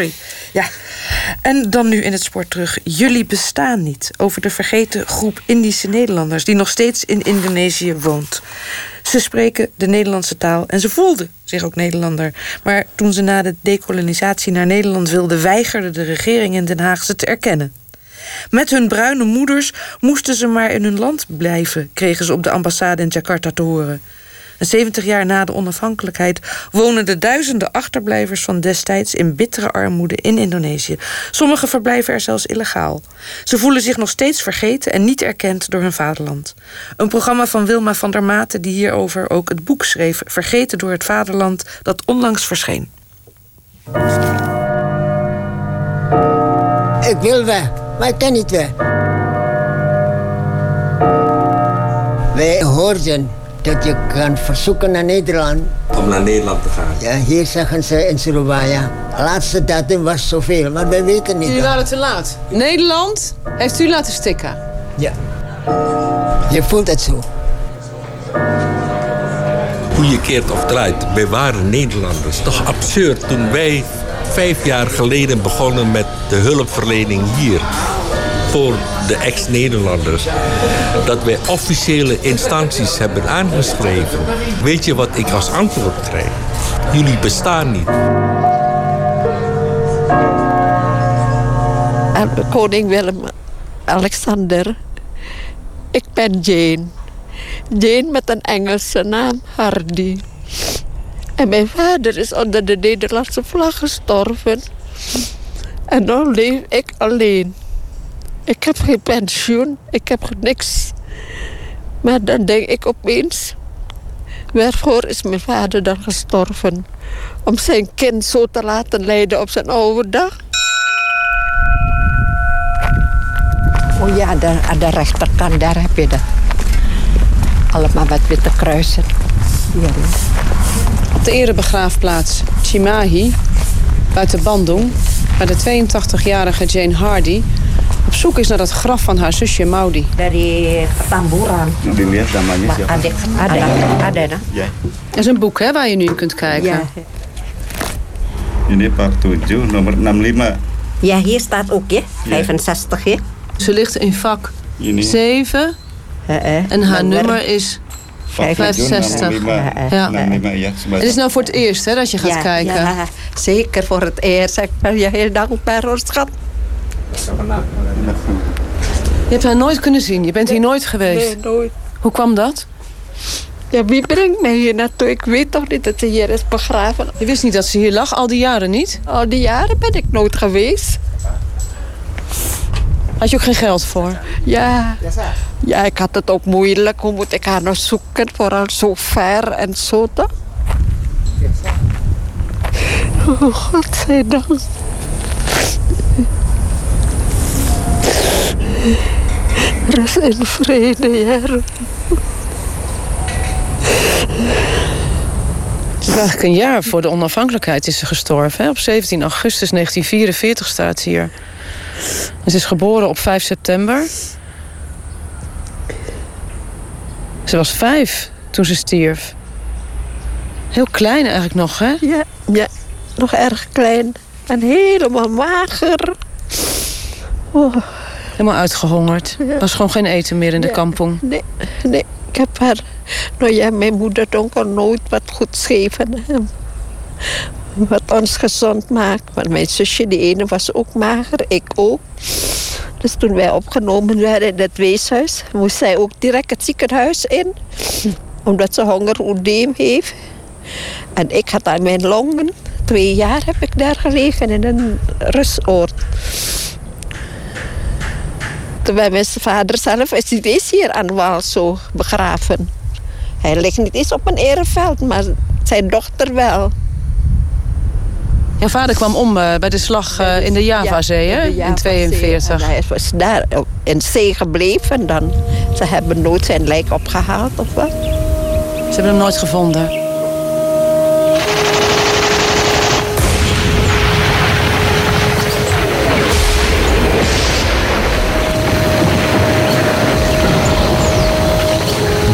Sorry. Ja. En dan nu in het sport terug. Jullie bestaan niet. Over de vergeten groep Indische Nederlanders die nog steeds in Indonesië woont. Ze spreken de Nederlandse taal en ze voelden zich ook Nederlander. Maar toen ze na de dekolonisatie naar Nederland wilden, weigerde de regering in Den Haag ze te erkennen. Met hun bruine moeders moesten ze maar in hun land blijven, kregen ze op de ambassade in Jakarta te horen. En 70 jaar na de onafhankelijkheid wonen de duizenden achterblijvers van destijds in bittere armoede in Indonesië. Sommigen verblijven er zelfs illegaal. Ze voelen zich nog steeds vergeten en niet erkend door hun vaderland. Een programma van Wilma van der Maten die hierover ook het boek schreef Vergeten door het vaderland dat onlangs verscheen. Ik wil weg, maar ik kan niet weg. Wij hoorden dat je kan verzoeken naar Nederland. Om naar Nederland te gaan? Ja, hier zeggen ze in Surabaya. Laatste datum was zoveel, maar wij weten niet. Jullie waren te laat. Nederland heeft u laten stikken. Ja. Je voelt het zo. Hoe je keert of draait, wij waren Nederlanders. Toch absurd toen wij vijf jaar geleden begonnen met de hulpverlening hier voor de ex-Nederlanders. Dat wij officiële instanties hebben aangeschreven. Weet je wat ik als antwoord krijg? Jullie bestaan niet. En koning Willem Alexander. Ik ben Jane. Jane met een Engelse naam, Hardy. En mijn vader is onder de Nederlandse vlag gestorven. En nu leef ik alleen. Ik heb geen pensioen, ik heb niks. Maar dan denk ik opeens, waarvoor is mijn vader dan gestorven? Om zijn kind zo te laten lijden op zijn oude dag? Oh ja, de, aan de rechterkant, daar heb je dat. Allemaal met witte kruisen. Hier. Op de erebegraafplaats Chimahi, buiten Bandung... waar de 82-jarige Jane Hardy op zoek is naar het graf van haar zusje Maudi. Dari. Dat is een boek hè, waar je nu in kunt kijken. Ja. Ini part 7 nomor 65. ja, hier staat ook, hè? 65, hè? Ze ligt in vak Ini 7 Eh, eh. en haar nummer is... Pak 65. 65. Ja. 65 ya. Het is nou voor het eerst hè, dat je gaat ja, kijken. Ja, zeker voor het eerst. Ik ben je heel dankbaar, hoor, schat. Je hebt haar nooit kunnen zien. Je bent hier nooit geweest. Nee, nooit. Hoe kwam dat? Ja, wie brengt mij hier naartoe? Ik weet toch niet dat ze hier is begraven. Je wist niet dat ze hier lag, al die jaren niet? Al die jaren ben ik nooit geweest. Had je ook geen geld voor? Ja. ja, ik had het ook moeilijk. Hoe moet ik haar nog zoeken? Vooral zo ver en zo toch? Oh, godzijdank. Rust in vrede, Heer. Eigenlijk een jaar voor de onafhankelijkheid is ze gestorven. Hè? Op 17 augustus 1944 staat ze hier. En ze is geboren op 5 september. Ze was vijf toen ze stierf. Heel klein eigenlijk nog, hè? Ja, ja, nog erg klein. En helemaal mager. Oh, Helemaal uitgehongerd. Er was gewoon geen eten meer in de kampong. nee, nee. Ik heb haar... Nou ja, mijn moeder kon nooit wat goed geven. Wat ons gezond maakt. Want mijn zusje, die ene, was ook mager. Ik ook. Dus toen wij opgenomen werden in het weeshuis... moest zij ook direct het ziekenhuis in. Omdat ze hongeroedeem heeft. En ik had aan mijn longen... Twee jaar heb ik daar gelegen in een rustoord. Terwijl mijn vader zelf is eens hier aan Waal zo begraven. Hij ligt niet eens op een ereveld, maar zijn dochter wel. Jouw vader kwam om eh, bij de slag eh, in de Javazee, hè? In Javazee. 42. En hij was daar in zee gebleven dan. Ze hebben nooit zijn lijk opgehaald of wat. Ze hebben hem nooit gevonden.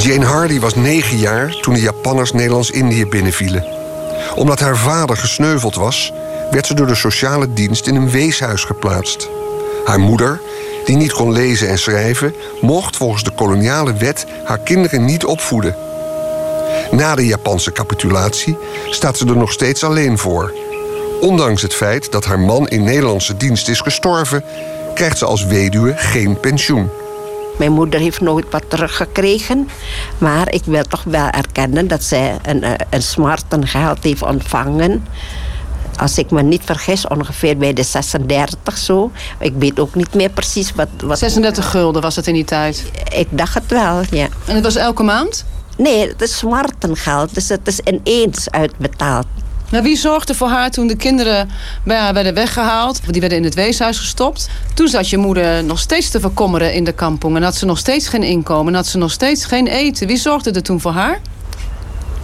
Jane Hardy was negen jaar toen de Japanners Nederlands-Indië binnenvielen. Omdat haar vader gesneuveld was, werd ze door de sociale dienst in een weeshuis geplaatst. Haar moeder, die niet kon lezen en schrijven, mocht volgens de koloniale wet haar kinderen niet opvoeden. Na de Japanse capitulatie staat ze er nog steeds alleen voor. Ondanks het feit dat haar man in Nederlandse dienst is gestorven, krijgt ze als weduwe geen pensioen. Mijn moeder heeft nooit wat teruggekregen. Maar ik wil toch wel erkennen dat zij een, eh, een smartengeld heeft ontvangen. Als ik me niet vergis, ongeveer bij de 36 zo. Ik weet ook niet meer precies wat... wat 36 gulden was het in die tijd. Ik dacht het wel, ja. En het was elke maand? Nee, het is smartengeld. Dus het is ineens uitbetaald. Maar wie zorgde voor haar toen de kinderen haar werden weggehaald? Die werden in het weeshuis gestopt. Toen zat je moeder nog steeds te verkommeren in de kampong. En had ze nog steeds geen inkomen. En had ze nog steeds geen eten. Wie zorgde er toen voor haar?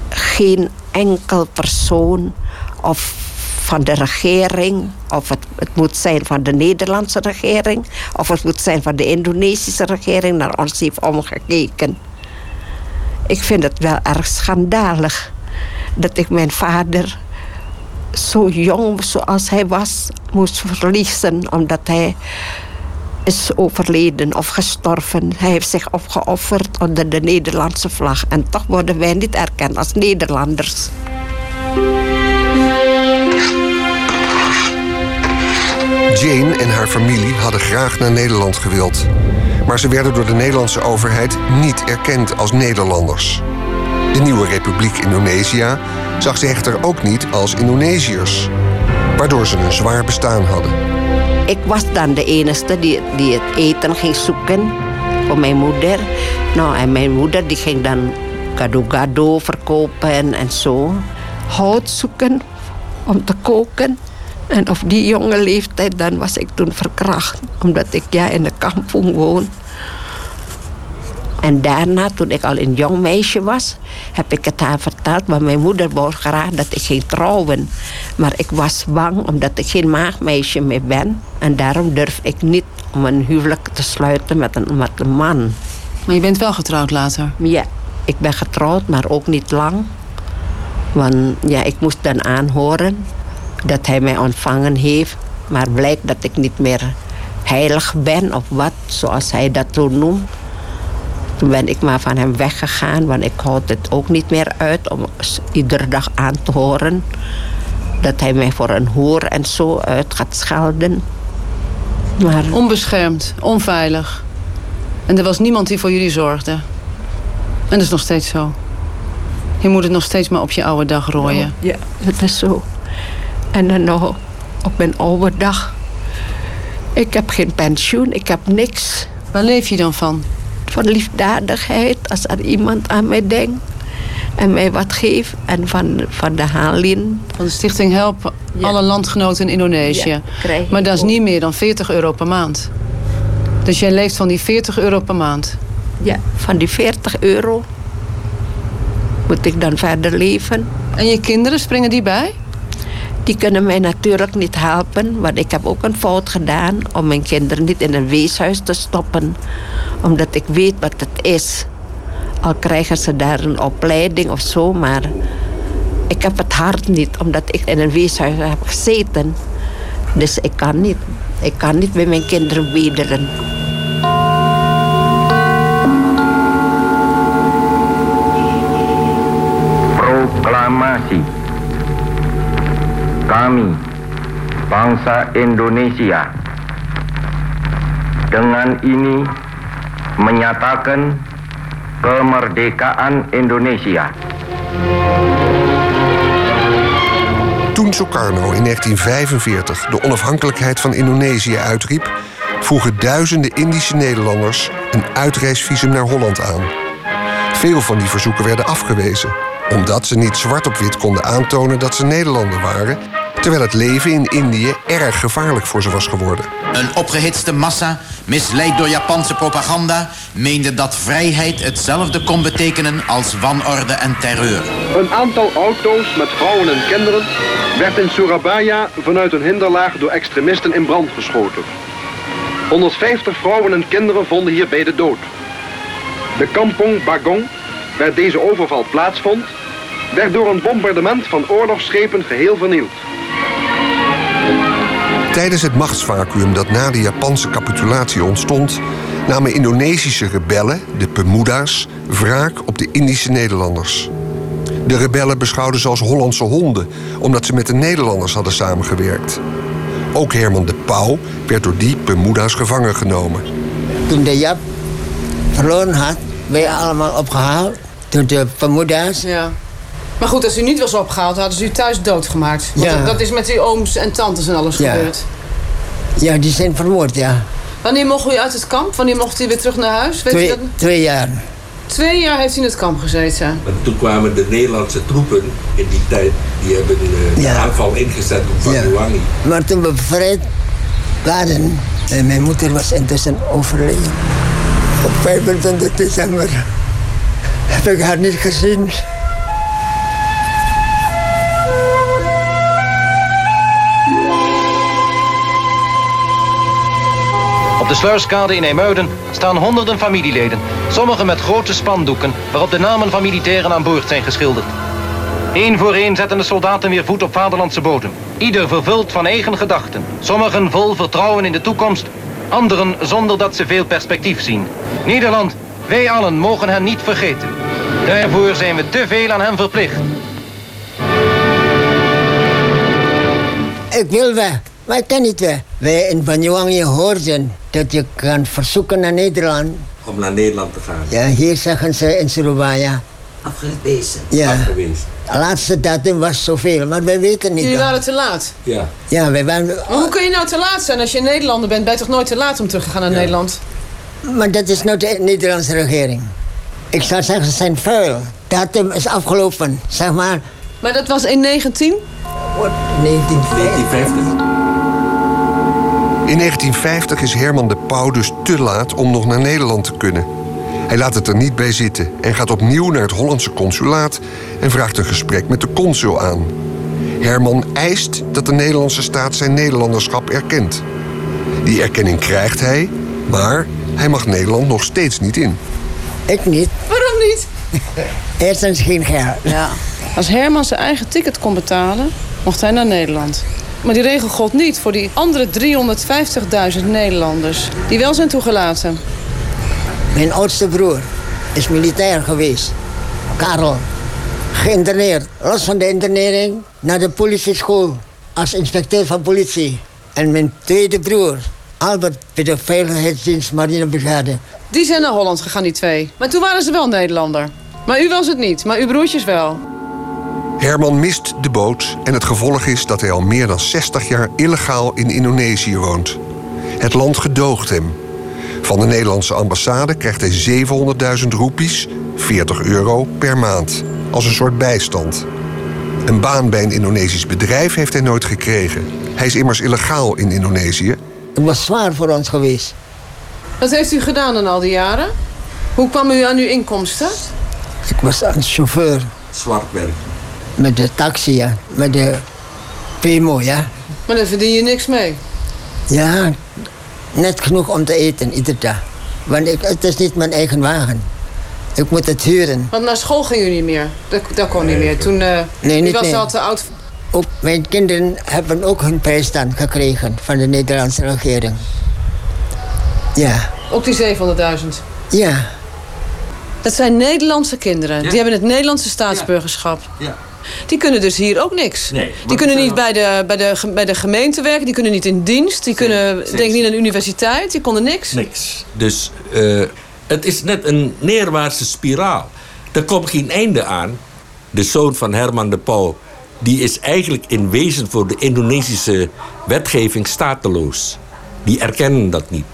Geen enkel persoon of van de regering, of het, het, moet zijn van de Nederlandse regering, of het moet zijn van de Indonesische regering, naar ons heeft omgekeken. Ik vind het wel erg schandalig dat ik mijn vader zo jong zoals hij was moest verliezen omdat hij is overleden of gestorven. Hij heeft zich opgeofferd onder de Nederlandse vlag en toch worden wij niet erkend als Nederlanders. Jane en haar familie hadden graag naar Nederland gewild. Maar ze werden door de Nederlandse overheid niet erkend als Nederlanders. De nieuwe Republiek Indonesië zag ze echter ook niet als Indonesiërs, waardoor ze een zwaar bestaan hadden. Ik was dan de enige die, die het eten ging zoeken voor mijn moeder. Nou, en mijn moeder die ging dan gado-gado verkopen en zo. Hout zoeken om te koken. En op die jonge leeftijd dan was ik toen verkracht. Omdat ik ja in de kampong woon. En daarna, toen ik al een jong meisje was, heb ik het haar verteld. Maar mijn moeder wou graag dat ik ging trouwen. Maar ik was bang omdat ik geen maagmeisje meer ben. En daarom durf ik niet om een huwelijk te sluiten met een, met een man. Maar je bent wel getrouwd later? Ja, ik ben getrouwd, maar ook niet lang. Want ja, ik moest dan aanhoren dat hij mij ontvangen heeft. Maar blijkt dat ik niet meer heilig ben of wat, zoals hij dat toen noemt. Toen ben ik maar van hem weggegaan, want ik houd het ook niet meer uit om iedere dag aan te horen dat hij mij voor een hoer en zo uit gaat schelden. Maar... Onbeschermd, onveilig. En er was niemand die voor jullie zorgde. En dat is nog steeds zo. Je moet het nog steeds maar op je oude dag rooien. Ja, dat is zo. En dan nog op mijn oude dag. Ik heb geen pensioen, ik heb niks. Waar leef je dan van? Van liefdadigheid, als er iemand aan mij denkt en mij wat geeft. En van, van de Halin. Van de Stichting Help alle landgenoten in Indonesië. Ja, maar dat is niet meer dan 40 euro per maand. Dus jij leeft van die 40 euro per maand? Ja, van die 40 euro moet ik dan verder leven. En je kinderen, springen die bij? Die kunnen mij natuurlijk niet helpen, want ik heb ook een fout gedaan om mijn kinderen niet in een weeshuis te stoppen. Omdat ik weet wat het is. Al krijgen ze daar een opleiding of zo, maar ik heb het hart niet, omdat ik in een weeshuis heb gezeten. Dus ik kan niet. Ik kan niet bij mijn kinderen wederen. Proklamasi kami, bangsa Indonesia, dengan ini menyatakan kemerdekaan Indonesia. Toen Sukarno in 1945 de onafhankelijkheid van Indonesië uitriep, vroegen duizenden Indische Nederlanders een uitreisvisum naar Holland aan. Veel van die verzoeken werden afgewezen, omdat ze niet zwart op wit konden aantonen dat ze Nederlander waren terwijl het leven in Indië erg gevaarlijk voor ze was geworden. Een opgehitste massa, misleid door Japanse propaganda, meende dat vrijheid hetzelfde kon betekenen als wanorde en terreur. Een aantal auto's met vrouwen en kinderen werd in Surabaya vanuit een hinderlaag door extremisten in brand geschoten. 150 vrouwen en kinderen vonden hierbij de dood. De kampong Bagong, waar deze overval plaatsvond, werd door een bombardement van oorlogsschepen geheel vernield. Tijdens het machtsvacuum dat na de Japanse capitulatie ontstond, namen Indonesische rebellen, de Pemuda's, wraak op de Indische Nederlanders. De rebellen beschouwden ze als Hollandse honden, omdat ze met de Nederlanders hadden samengewerkt. Ook Herman de Pauw werd door die Pemuda's gevangen genomen. Toen de Jap verloren had, werden allemaal opgehaald door de Pemuda's. Ja. Maar goed, als u niet was opgehaald, hadden ze u thuis doodgemaakt. Want Ja. dat, is met uw ooms en tantes en alles Ja. gebeurd. Ja, die zijn vermoord, ja. Wanneer mocht u uit het kamp? Wanneer mocht u weer terug naar huis? Weet u Twee, dat? twee jaar. Twee jaar heeft u in het kamp gezeten. Toen kwamen de Nederlandse troepen in die tijd, die hebben eh, de Ja. aanval ingezet op Van Ja. Maar toen we bevrijd waren, en mijn moeder was intussen overleden. Op 25 december heb ik haar niet gezien. De sluiskade in IJmuiden staan honderden familieleden. Sommigen met grote spandoeken waarop de namen van militairen aan boord zijn geschilderd. Eén voor één zetten de soldaten weer voet op vaderlandse bodem. Ieder vervuld van eigen gedachten. Sommigen vol vertrouwen in de toekomst. Anderen zonder dat ze veel perspectief zien. Nederland, wij allen mogen hen niet vergeten. Daarvoor zijn we te veel aan hen verplicht. Ik wil weg, maar ik kan niet weg. Wij in Banyuwangi hoorden dat je kan verzoeken naar Nederland. Om naar Nederland te gaan. Ja, hier zeggen ze in Surabaya. Afgewezen. Ja, Afgewezen. de laatste datum was zoveel, maar wij weten niet. Jullie dan. waren te laat. Ja. Ja, wij waren... Maar hoe kun je nou te laat zijn? Als je een Nederlander bent, ben je toch nooit te laat om terug te gaan naar Nederland? Maar dat is nou de Nederlandse regering. Ik zou zeggen, ze zijn vuil. Datum is afgelopen, zeg maar. Maar dat was in 19? 1950. In 1950 is Herman de Pauw dus te laat om nog naar Nederland te kunnen. Hij laat het er niet bij zitten en gaat opnieuw naar het Hollandse consulaat en vraagt een gesprek met de consul aan. Herman eist dat de Nederlandse staat zijn Nederlanderschap erkent. Die erkenning krijgt hij, maar hij mag Nederland nog steeds niet in. Ik niet. Waarom niet? Eerst is geen geld. Ja. Als Herman zijn eigen ticket kon betalen, mocht hij naar Nederland. Maar die regel gold niet voor die andere 350.000 Nederlanders die wel zijn toegelaten. Mijn oudste broer is militair geweest. Karel. Geïnterneerd. Los van de internering naar de politieschool. Als inspecteur van politie. En mijn tweede broer, Albert, bij de Veiligheidsdienst Marinebrigade. Die zijn naar Holland gegaan, die twee. Maar toen waren ze wel Nederlander. Maar u was het niet, maar uw broertjes wel. Herman mist de boot en het gevolg is dat hij al meer dan 60 jaar illegaal in Indonesië woont. Het land gedoogt hem. Van de Nederlandse ambassade krijgt hij 700.000 roepies, 40 euro per maand, als een soort bijstand. Een baan bij een Indonesisch bedrijf heeft hij nooit gekregen. Hij is immers illegaal in Indonesië. Het was zwaar voor ons geweest. Wat heeft u gedaan in al die jaren? Hoe kwam u aan uw inkomsten? Ik was een chauffeur Zwart werk. Met de taxi, ja. Met de Pemo, ja. Maar daar verdien je niks mee. Ja, net genoeg om te eten, iedere dag. Want ik, het is niet mijn eigen wagen. Ik moet het huren. Want naar school ging u niet meer. Dat, dat kon niet meer. Toen eh Nee, niet was meer. al te oud. Ook mijn kinderen hebben ook hun bijstand gekregen van de Nederlandse regering. Ja, Ook die 700.000. ja. Dat zijn Nederlandse kinderen. Die hebben het Nederlandse staatsburgerschap. Ja. Die kunnen dus hier ook niks. Nee, die kunnen die niet bij de, bij, de, bij de gemeente werken. Die kunnen niet in dienst. Die kunnen denk ik niet aan de universiteit. Die konden niks. Niks. Dus eh, het is net een neerwaartse spiraal. Er komt geen einde aan. De zoon van Herman de Pauw... die is eigenlijk in wezen voor de Indonesische wetgeving stateloos. Die erkennen dat niet.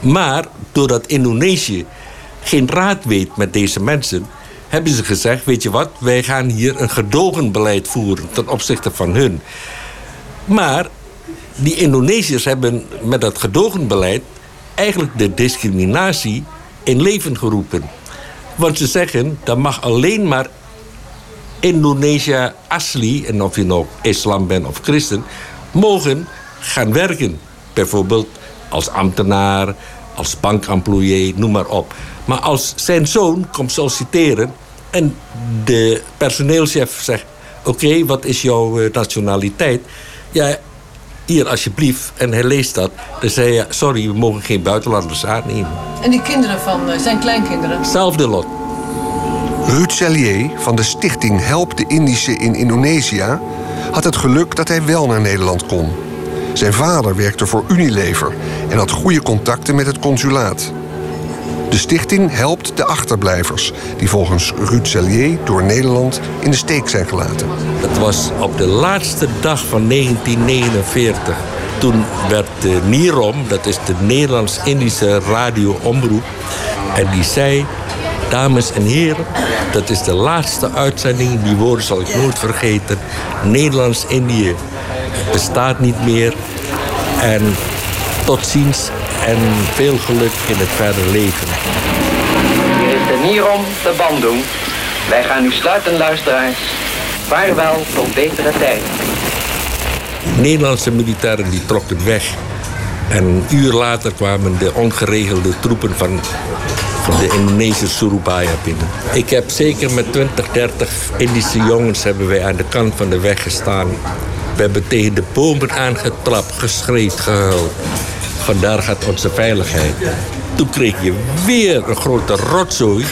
Maar doordat Indonesië geen raad weet met deze mensen... hebben ze gezegd, weet je wat... wij gaan hier een gedogenbeleid voeren ten opzichte van hun. Maar die Indonesiërs hebben met dat gedogenbeleid eigenlijk de discriminatie in leven geroepen. Want ze zeggen, dat mag alleen maar Indonesië asli, en of je nou islam bent of christen, mogen gaan werken. Bijvoorbeeld als ambtenaar, als bankemployé, noem maar op. Maar als zijn zoon komt solliciteren en de personeelschef zegt: Oké, wat is jouw eh, nationaliteit? Ja, hier alsjeblieft. En hij leest dat. Dan zei hij, sorry, we mogen geen buitenlanders aannemen. En die kinderen van eh, zijn kleinkinderen? Hetzelfde lot. Ruud Cellier van de stichting Help de Indische in Indonesië had het geluk dat hij wel naar Nederland kon. Zijn vader werkte voor Unilever en had goede contacten met het consulaat. De stichting helpt de achterblijvers, die volgens Ruud Cellier door Nederland in de steek zijn gelaten. Het was op de laatste dag van 1949. Toen werd de NIROM, dat is de Nederlands-Indische radioomroep, en die zei: Dames en heren, dat is de laatste uitzending, die woorden zal ik nooit vergeten. Nederlands-Indië bestaat niet meer. En tot ziens en veel geluk in het verder leven. Hier is de Nierom te Bandung. Wij gaan nu sluiten, luisteraars. Vaarwel tot betere tijd. Nederlandse militairen die trokken weg. En een uur later kwamen de ongeregelde troepen van, van de Indonesische Surabaya binnen. Ik heb zeker met 20, 30 Indische jongens hebben wij aan de kant van de weg gestaan. We hebben tegen de bomen aangetrapt, geschreeuwd, gehuild. Vandaar gaat onze veiligheid. Toen kreeg je weer een grote rotzooi.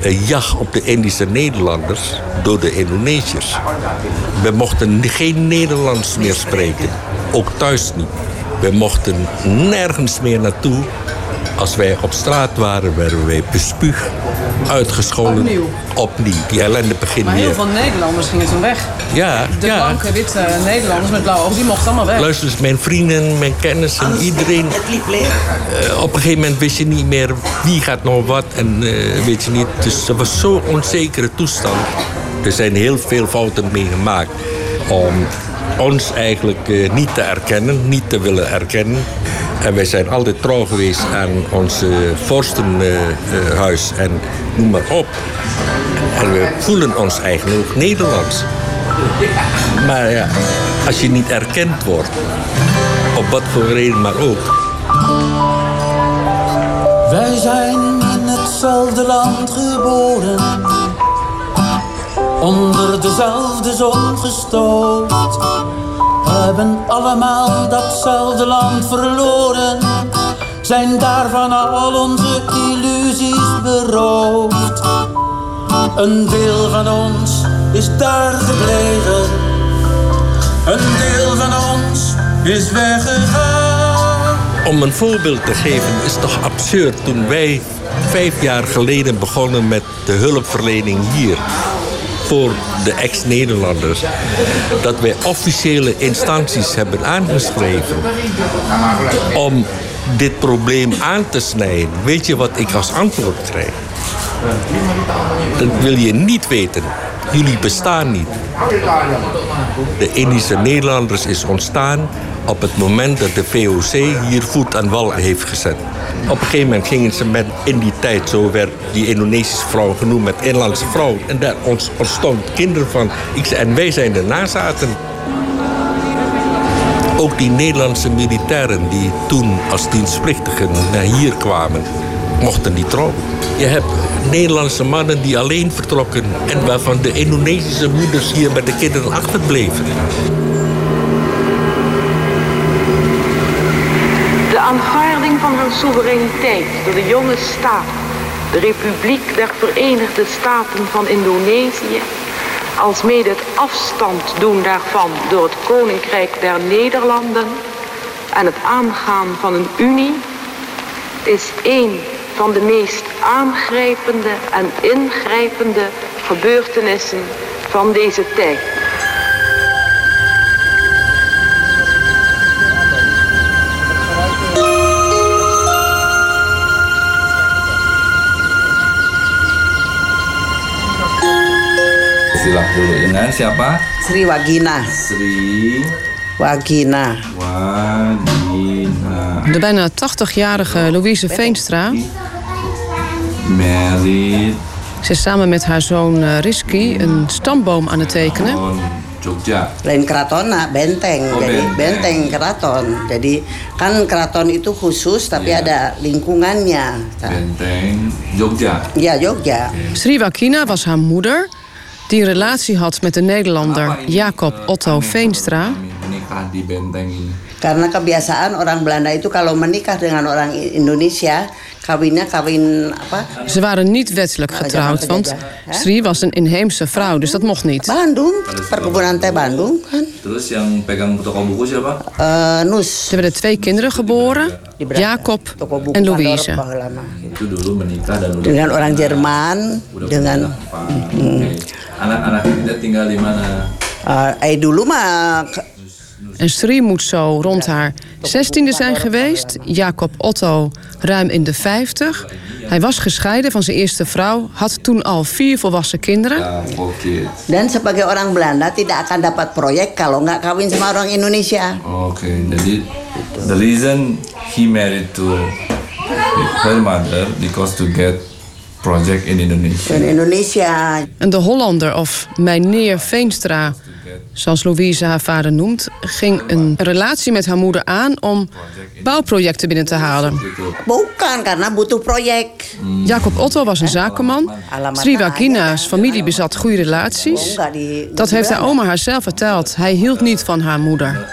Een jacht op de Indische Nederlanders door de Indonesiërs. We mochten geen Nederlands meer spreken. Ook thuis niet. We mochten nergens meer naartoe. Als wij op straat waren, werden wij bespuugd, uitgescholden. Opnieuw. Opnieuw. Die ellende begint Maar heel weer. veel Nederlanders gingen toen weg. Ja, De ja. blanke, witte Nederlanders met blauwe ogen, die mochten allemaal weg. Luister eens, mijn vrienden, mijn kennissen, iedereen. Eh, op een gegeven moment wist je niet meer wie gaat nou wat en eh, weet je niet. Dus het was zo'n onzekere toestand. Er zijn heel veel fouten mee gemaakt om ons eigenlijk eh, niet te erkennen, niet te willen erkennen. En wij zijn altijd trouw geweest aan ons eh, vorstenhuis en noem maar op. En we voelen ons eigenlijk Nederlands. Maar ja, als je niet erkend wordt, op wat voor reden maar ook. Wij zijn in hetzelfde land geboren, onder dezelfde zon gestoot. Hebben allemaal datzelfde land verloren, zijn daarvan al onze illusies beroofd. Een deel van ons is daar gebleven, een deel van ons is weggegaan. Om een voorbeeld te geven is toch absurd toen wij vijf jaar geleden begonnen met de hulpverlening hier voor de ex-Nederlanders. Dat wij officiële instanties hebben aangeschreven om dit probleem aan te snijden. Weet je wat ik als antwoord krijg? Dat wil je niet weten. Jullie bestaan niet. De Indische Nederlanders is ontstaan op het moment dat de VOC hier voet aan wal heeft gezet. Op een gegeven moment gingen ze met, in die tijd, zo werd die Indonesische vrouw genoemd met inlandse vrouw. En daar ontstond kinderen van. En wij zijn de nazaten. Ook die Nederlandse militairen die toen als dienstplichtigen naar hier kwamen, mochten die trouwen. Je hebt Nederlandse mannen die alleen vertrokken en waarvan de Indonesische moeders hier met de kinderen achterbleven. Aanvaarding van haar soevereiniteit door de jonge staat, de Republiek der Verenigde Staten van Indonesië, alsmede het afstand doen daarvan door het Koninkrijk der Nederlanden en het aangaan van een unie, is een van de meest aangrijpende en ingrijpende gebeurtenissen van deze tijd. Silap dulu dengan siapa? Sri Wagina. Sri Wagina. Wagina. De bijna 80-jarige Louise Veenstra. Merit Ze is samen met haar zoon eh, Rizky een stamboom aan het tekenen. Jogja. Lain keraton, nah, benteng. Oh, Jadi benteng. benteng keraton. Jadi kan keraton itu khusus tapi ada lingkungannya. Benteng Jogja. Ya Jogja. Sri Wakina was haar moeder, die een relatie had met de Nederlander Jacob Otto Veenstra. Karena kebiasaan orang Belanda itu kalau menikah dengan orang Indonesia, kawinnya kawin apa? Ze waren niet wettelijk getrouwd, want Sri was een inheemse vrouw, dus dat mocht niet. Bandung, perkebunan teh Bandung kan. Terus yang pegang toko buku siapa? Eh, Nus. Er werden twee kinderen geboren, Jacob en Louise. Itu dulu menikah dan udah Dengan orang Jerman, dengan anak-anak kita tinggal di mana? eh dulu mah En Sri moet zo rond haar zestiende zijn geweest. Jacob Otto ruim in de 50. Hij was gescheiden van zijn eerste vrouw, had toen al vier volwassen kinderen. Dan sebagai orang Belanda tidak akan dapat proyek kalau nggak kawin sama orang Indonesia. Oke, jadi the reason he married to her mother because to get project in Indonesia. In Indonesia. En de Hollander, of meneer Veenstra, zoals Louise haar vader noemt, ging een relatie met haar moeder aan om bouwprojecten binnen te halen. Bukan karena butuh proyek. Jacob Otto was een zakenman. Sri Wagina's familie bezat goede relaties. Dat heeft haar oma haar zelf verteld. Hij hield niet van haar moeder.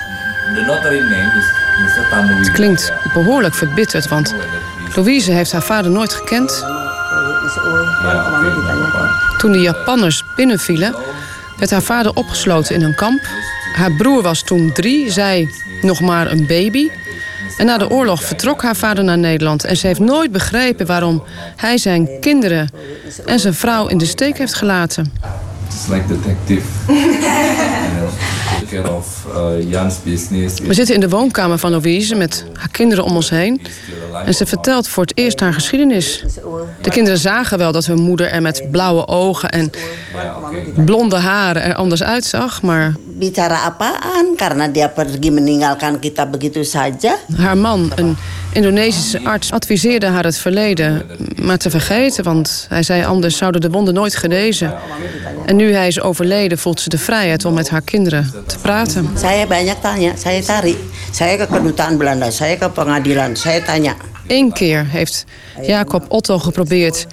Het klinkt behoorlijk verbitterd, want Louise heeft haar vader nooit gekend. Toen de Japanners binnenvielen, werd haar vader opgesloten in een kamp. Haar broer was toen drie, zij nog maar een baby. En na de oorlog vertrok haar vader naar Nederland. En ze heeft nooit begrepen waarom hij zijn kinderen en zijn vrouw in de steek heeft gelaten. It's like detective. We zitten in de woonkamer van Louise met haar kinderen om ons heen. En ze vertelt voor het eerst haar geschiedenis. De kinderen zagen wel dat hun moeder er met blauwe ogen en blonde haren er anders uitzag. Maar Bicara apaan? Karena dia pergi meninggalkan kita begitu saja. haar man, een Indonesische arts, adviseerde haar het verleden maar te vergeten. Want hij zei anders zouden de wonden nooit genezen. En nu hij is overleden voelt ze de vrijheid om met haar kinderen te praten. Saya banyak tanya, saya tarik. Saya ke kedutaan Belanda, saya ke pengadilan, saya tanya. Eén keer heeft Jacob Otto geprobeerd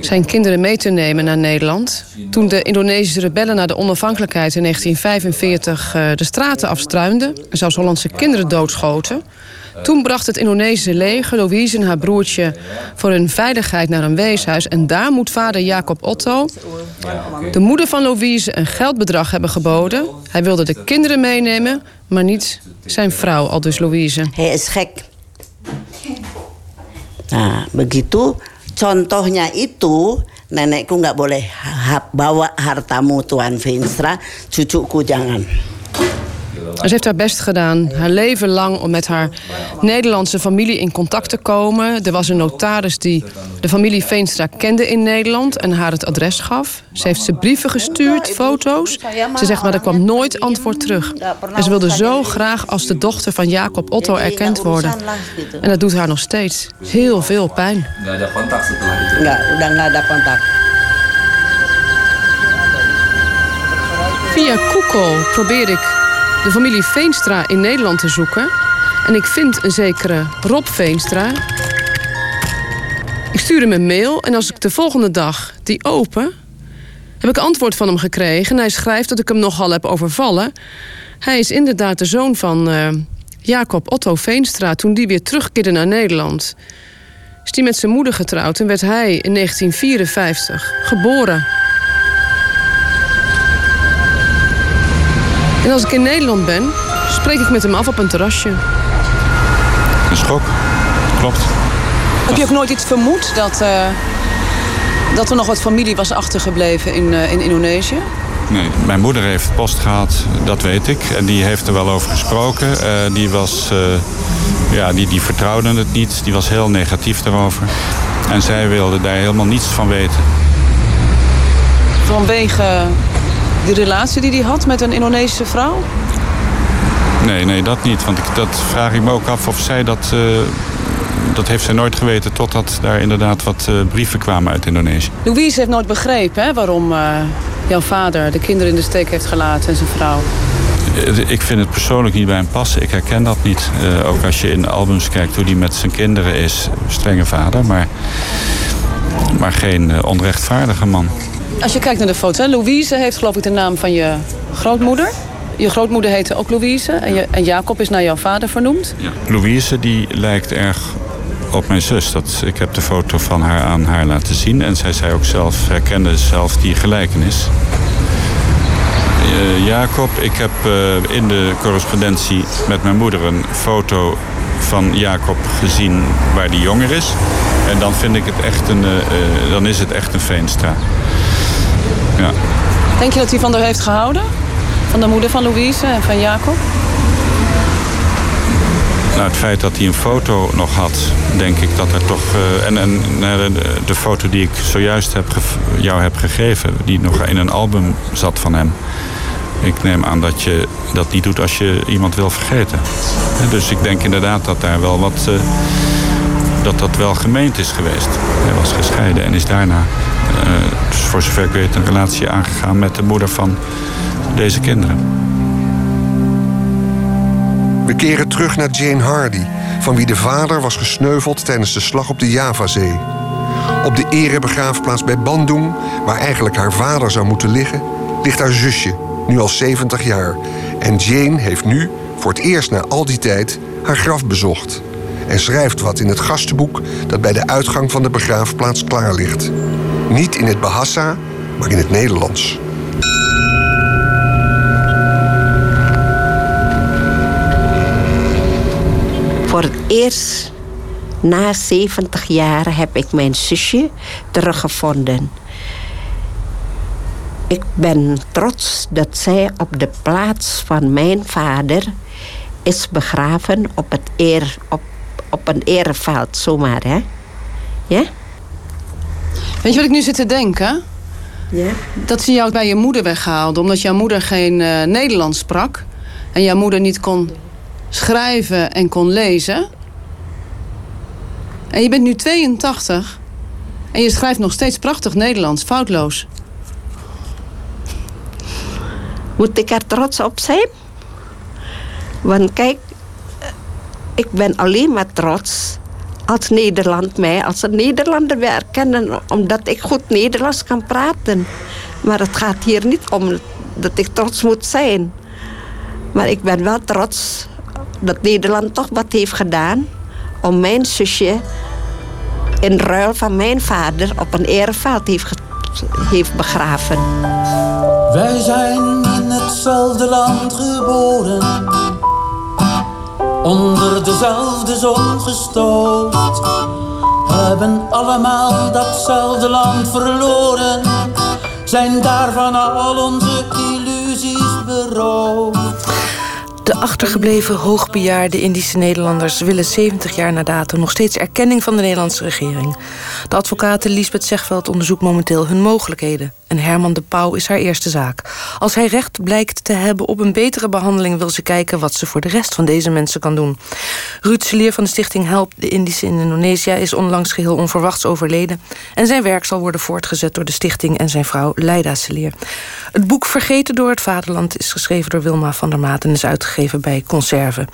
zijn kinderen mee te nemen naar Nederland. Toen de Indonesische rebellen na de onafhankelijkheid in 1945 eh, de straten afstruinden en zelfs Hollandse kinderen doodschoten. Toen bracht het Indonesische leger Louise en haar broertje voor hun veiligheid naar een weeshuis. En daar moet vader Jacob Otto de moeder van Louise een geldbedrag hebben geboden. Hij wilde de kinderen meenemen, maar niet zijn vrouw, al dus Louise. Hij is gek. Nah, begitu contohnya itu nenekku nggak boleh bawa hartamu Tuan Veenstra, cucuku jangan. Ze heeft haar best gedaan, haar leven lang, om met haar Nederlandse familie in contact te komen. Er was een notaris die de familie Veenstra kende in Nederland en haar het adres gaf. Ze heeft ze brieven gestuurd, foto's. Ze zegt maar er kwam nooit antwoord terug. En ze wilde zo graag als de dochter van Jacob Otto erkend worden. En dat doet haar nog steeds heel veel pijn. Via Google probeer ik de familie Veenstra in Nederland te zoeken. En ik vind een zekere Rob Veenstra. Ik stuur hem een mail en als ik de volgende dag die open... heb ik antwoord van hem gekregen. En hij schrijft dat ik hem nogal heb overvallen. Hij is inderdaad de zoon van eh, Jacob Otto Veenstra... toen die weer terugkeerde naar Nederland. Is die met zijn moeder getrouwd en werd hij in 1954 geboren... En als ik in Nederland ben, spreek ik met hem af op een terrasje. Een schok, klopt. Heb je ook nooit iets vermoed dat, eh, dat er nog wat familie was achtergebleven in, eh, in Indonesië? Nee, mijn moeder heeft post gehad, dat weet ik. En die heeft er wel over gesproken. Eh, die, was, eh, ja, die, die vertrouwde het niet. Die was heel negatief daarover. En zij wilde daar helemaal niets van weten. Vanwege die relatie die hij had met een Indonesische vrouw? Nee, nee, dat niet. Want ik, dat vraag ik me ook af of zij dat... eh, dat heeft zij nooit geweten totdat daar inderdaad wat eh, brieven kwamen uit Indonesië. Louise heeft nooit begrepen hè, waarom eh, jouw vader de kinderen in de steek heeft gelaten en zijn vrouw. Ik vind het persoonlijk niet bij hem passen. Ik herken dat niet. Ook als je in albums kijkt hoe die met zijn kinderen is. Strenge vader, maar, maar geen onrechtvaardige man. Als je kijkt naar de foto, Louise heeft geloof ik de naam van je grootmoeder. Je grootmoeder heette ook Louise en, je, en Jacob is naar jouw vader vernoemd. Ja. Louise die lijkt erg op mijn zus. Dat, ik heb de foto van haar aan haar laten zien. En zij zei ook zelf, herkende zelf die gelijkenis. Uh, Jacob, ik heb uh, in de correspondentie met mijn moeder een foto van Jacob gezien waar die jonger is. En dan vind ik het echt een, uh, dan is het echt een Veenstra. Ja. Denk je dat hij van haar heeft gehouden? Van de moeder van Louise en van Jacob? Nou, het feit dat hij een foto nog had, denk ik dat er toch. Uh, en en de, de, foto die ik zojuist heb jou heb gegeven, die nog in een album zat van hem. Ik neem aan dat je dat niet doet als je iemand wil vergeten. Dus ik denk inderdaad dat daar wel wat. Uh, dat dat wel gemeend is geweest. Hij was gescheiden en is daarna, uh, dus voor zover ik weet, een relatie aangegaan met de moeder van deze kinderen. We keren terug naar Jane Hardy, van wie de vader was gesneuveld tijdens de slag op de Javazee. Op de erebegraafplaats bij Bandung, waar eigenlijk haar vader zou moeten liggen, ligt haar zusje, nu al 70 jaar. En Jane heeft nu, voor het eerst na al die tijd, haar graf bezocht. En schrijft wat in het gastenboek dat bij de uitgang van de begraafplaats klaar ligt. Niet in het Bahasa, maar in het Nederlands. Voor het eerst na 70 jaar heb ik mijn zusje teruggevonden. Ik ben trots dat zij op de plaats van mijn vader is begraven op, het eer, op, op een ereveld, zomaar, hè? Ja? Weet je wat ik nu zit te denken? Ja? Dat ze jou bij je moeder weghaalden, omdat jouw moeder geen uh, Nederlands sprak. En jouw moeder niet kon schrijven en kon lezen. En je bent nu 82 en je schrijft nog steeds prachtig Nederlands, foutloos. Moet ik er trots op zijn? Want kijk, ik ben alleen maar trots als Nederland mij als een Nederlander weer erkennen, omdat ik goed Nederlands kan praten. Maar het gaat hier niet om dat ik trots moet zijn. Maar ik ben wel trots dat Nederland toch wat heeft gedaan om mijn zusje in ruil van mijn vader op een ereveld heeft, heeft begraven. Wij zijn in hetzelfde land geboren, onder dezelfde zon gestoot. Hebben allemaal datzelfde land verloren, zijn daarvan al onze illusies beroofd. De achtergebleven hoogbejaarde Indische Nederlanders willen 70 jaar na datum nog steeds erkenning van de Nederlandse regering. De advocate Lisbeth Zegveld onderzoekt momenteel hun mogelijkheden. En Herman de Pauw is haar eerste zaak. Als hij recht blijkt te hebben op een betere behandeling, wil ze kijken wat ze voor de rest van deze mensen kan doen. Ruud Selier van de stichting Help de Indische in Indonesië is onlangs geheel onverwachts overleden. En zijn werk zal worden voortgezet door de stichting en zijn vrouw Leida Selier. Het boek Vergeten door het Vaderland is geschreven door Wilma van der Maat en is uitgegeven bij Conserve.